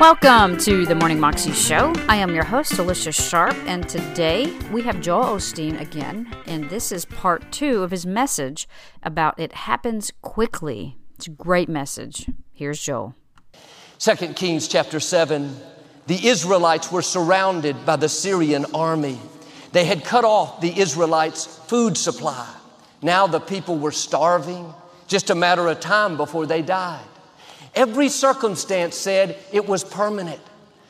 Welcome to the Morning Moxie Show. I am your host, Alicia Sharp, and today we have Joel Osteen again, and this is part two of his message about it happens quickly. It's a great message. Here's Joel. 2 Kings chapter 7. The Israelites were surrounded by the Syrian army. They had cut off the Israelites' food supply. Now the people were starving, just a matter of time before they died. Every circumstance said it was permanent.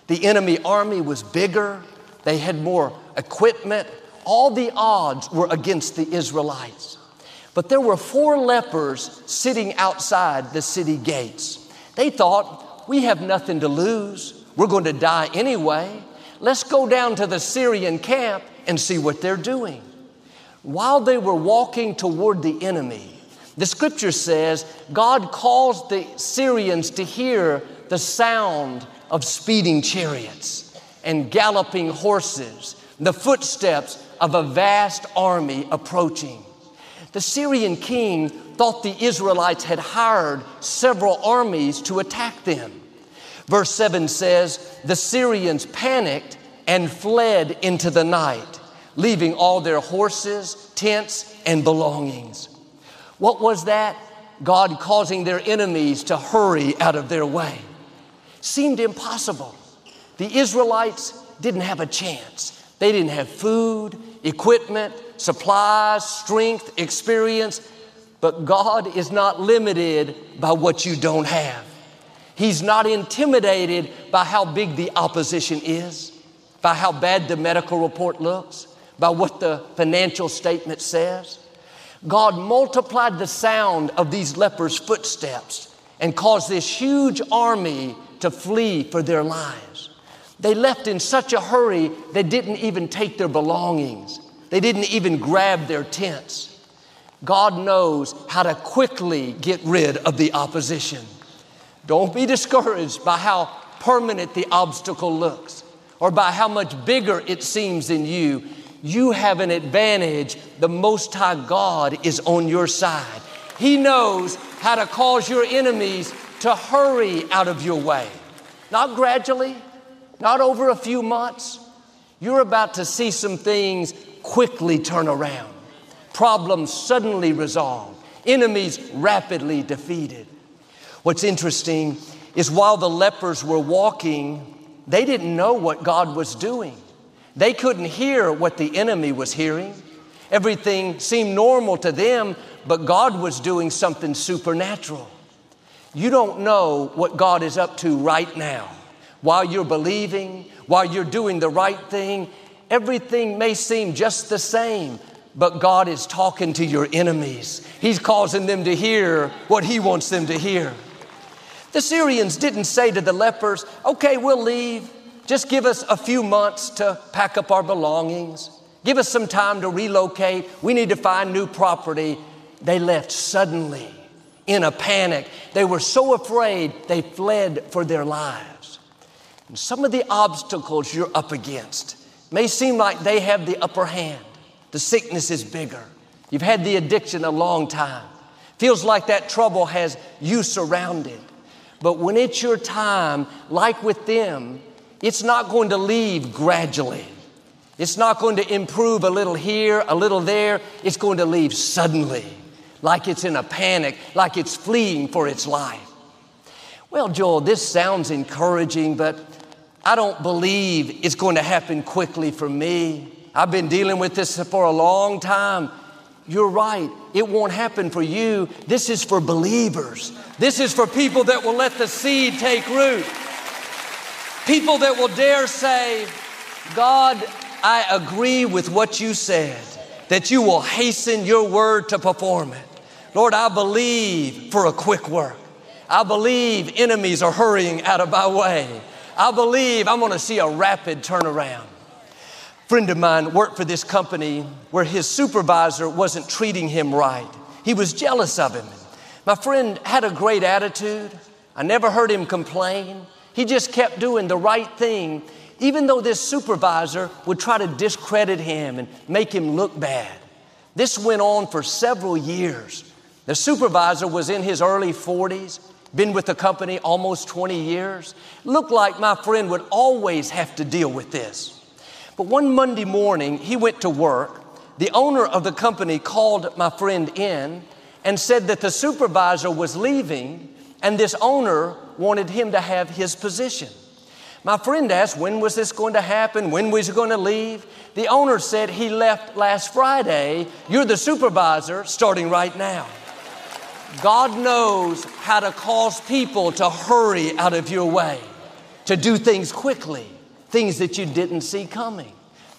The enemy army was bigger, they had more equipment. All the odds were against the Israelites. But there were four lepers sitting outside the city gates. They thought, we have nothing to lose. We're going to die anyway. Let's go down to the Syrian camp and see what they're doing. While they were walking toward the enemy, the scripture says God caused the Syrians to hear the sound of speeding chariots and galloping horses, the footsteps of a vast army approaching. The Syrian king thought the Israelites had hired several armies to attack them. Verse 7 says, The Syrians panicked and fled into the night, leaving all their horses, tents, and belongings. What was that? God causing their enemies to hurry out of their way. Seemed impossible. The Israelites didn't have a chance. They didn't have food, equipment, supplies, strength, experience. But God is not limited by what you don't have. He's not intimidated by how big the opposition is, by how bad the medical report looks, by what the financial statement says. God multiplied the sound of these lepers' footsteps and caused this huge army to flee for their lives. They left in such a hurry, they didn't even take their belongings. They didn't even grab their tents. God knows how to quickly get rid of the opposition. Don't be discouraged by how permanent the obstacle looks or by how much bigger it seems in you you have an advantage. The Most High God is on your side. He knows how to cause your enemies to hurry out of your way. Not gradually, not over a few months. You're about to see some things quickly turn around, problems suddenly resolved, enemies rapidly defeated. What's interesting is while the lepers were walking, they didn't know what God was doing. They couldn't hear what the enemy was hearing. Everything seemed normal to them, but God was doing something supernatural. You don't know what God is up to right now. While you're believing, while you're doing the right thing, everything may seem just the same, but God is talking to your enemies. He's causing them to hear what He wants them to hear. The Syrians didn't say to the lepers, okay, we'll leave. Just give us a few months to pack up our belongings. Give us some time to relocate. We need to find new property. They left suddenly in a panic. They were so afraid they fled for their lives. And some of the obstacles you're up against may seem like they have the upper hand. The sickness is bigger. You've had the addiction a long time. Feels like that trouble has you surrounded. But when it's your time, like with them, it's not going to leave gradually. It's not going to improve a little here, a little there. It's going to leave suddenly, like it's in a panic, like it's fleeing for its life. Well, Joel, this sounds encouraging, but I don't believe it's going to happen quickly for me. I've been dealing with this for a long time. You're right. It won't happen for you. This is for believers. This is for people that will let the seed take root. People that will dare say, God, I agree with what you said, that you will hasten your word to perform it. Lord, I believe for a quick work. I believe enemies are hurrying out of my way. I believe I'm to see a rapid turnaround. A friend of mine worked for this company where his supervisor wasn't treating him right. He was jealous of him. My friend had a great attitude. I never heard him complain. He just kept doing the right thing, even though this supervisor would try to discredit him and make him look bad. This went on for several years. The supervisor was in his early 40s. been with the company almost 20 years. Looked like my friend would always have to deal with this. But one Monday morning, he went to work. The owner of the company called my friend in and said that the supervisor was leaving and this owner wanted him to have his position. My friend asked, When was this going to happen? When was he going to leave? The owner said, He left last Friday. You're the supervisor starting right now. God knows how to cause people to hurry out of your way, to do things quickly, things that you didn't see coming.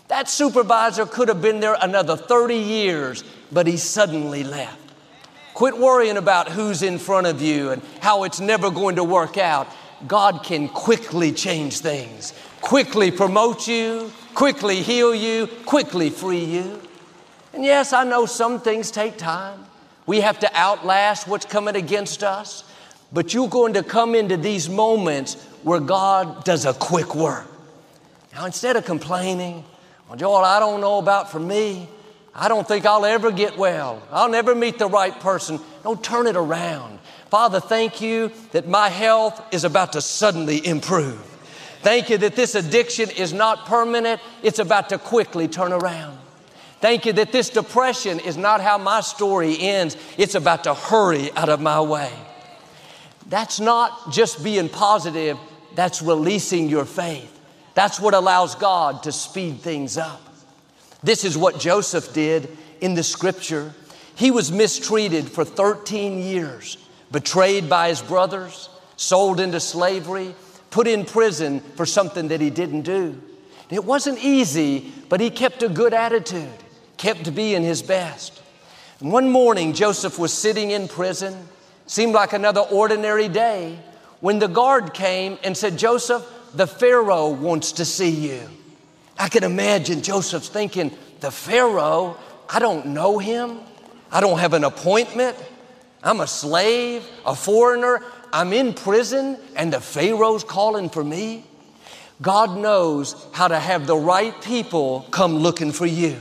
That supervisor could have been there another 30 years, but he suddenly left. Quit worrying about who's in front of you and how it's never going to work out. God can quickly change things, quickly promote you, quickly heal you, quickly free you. And yes, I know some things take time. We have to outlast what's coming against us. But you're going to come into these moments where God does a quick work. Now, instead of complaining, well, Joel, I don't know about for me. I don't think I'll ever get well. I'll never meet the right person. Don't turn it around. Father, thank you that my health is about to suddenly improve. Thank you that this addiction is not permanent, it's about to quickly turn around. Thank you that this depression is not how my story ends, it's about to hurry out of my way. That's not just being positive, that's releasing your faith. That's what allows God to speed things up. This is what Joseph did in the scripture. He was mistreated for 13 years, betrayed by his brothers, sold into slavery, put in prison for something that he didn't do. It wasn't easy, but he kept a good attitude kept being his best. And one morning, Joseph was sitting in prison, seemed like another ordinary day, when the guard came and said, Joseph, the Pharaoh wants to see you. I can imagine Joseph thinking, The Pharaoh, I don't know him. I don't have an appointment. I'm a slave, a foreigner. I'm in prison, and the Pharaoh's calling for me. God knows how to have the right people come looking for you.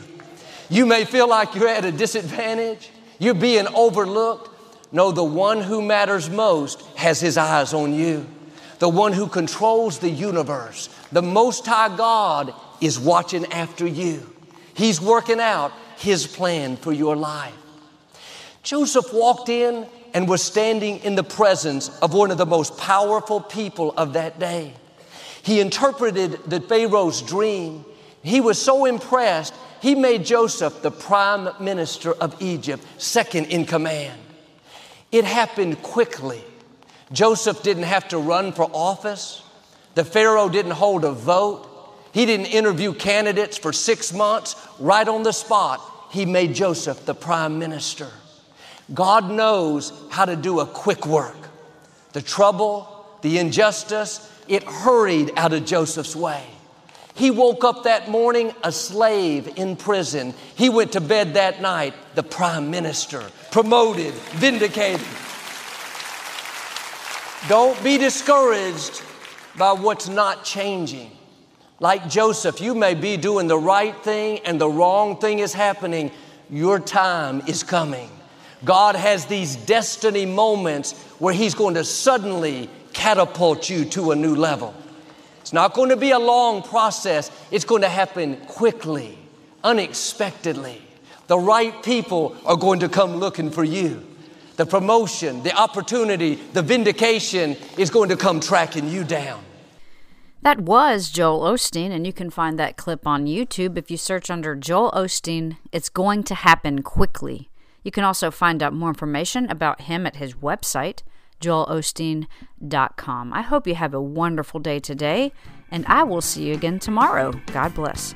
You may feel like you're at a disadvantage, you're being overlooked. No, the one who matters most has his eyes on you. The one who controls the universe, the Most High God, is watching after you. He's working out his plan for your life. Joseph walked in and was standing in the presence of one of the most powerful people of that day. He interpreted the Pharaoh's dream. He was so impressed, he made Joseph the prime minister of Egypt, second in command. It happened quickly. Joseph didn't have to run for office. The Pharaoh didn't hold a vote. He didn't interview candidates for six months. Right on the spot, he made Joseph the prime minister. God knows how to do a quick work. The trouble, the injustice, it hurried out of Joseph's way. He woke up that morning a slave in prison. He went to bed that night the prime minister, promoted, vindicated. Don't be discouraged by what's not changing. Like Joseph, you may be doing the right thing and the wrong thing is happening. Your time is coming. God has these destiny moments where He's going to suddenly catapult you to a new level. It's not going to be a long process, it's going to happen quickly, unexpectedly. The right people are going to come looking for you. The promotion, the opportunity, the vindication is going to come tracking you down. That was Joel Osteen, and you can find that clip on YouTube if you search under Joel Osteen. It's going to happen quickly. You can also find out more information about him at his website, joelosteen.com. I hope you have a wonderful day today, and I will see you again tomorrow. God bless.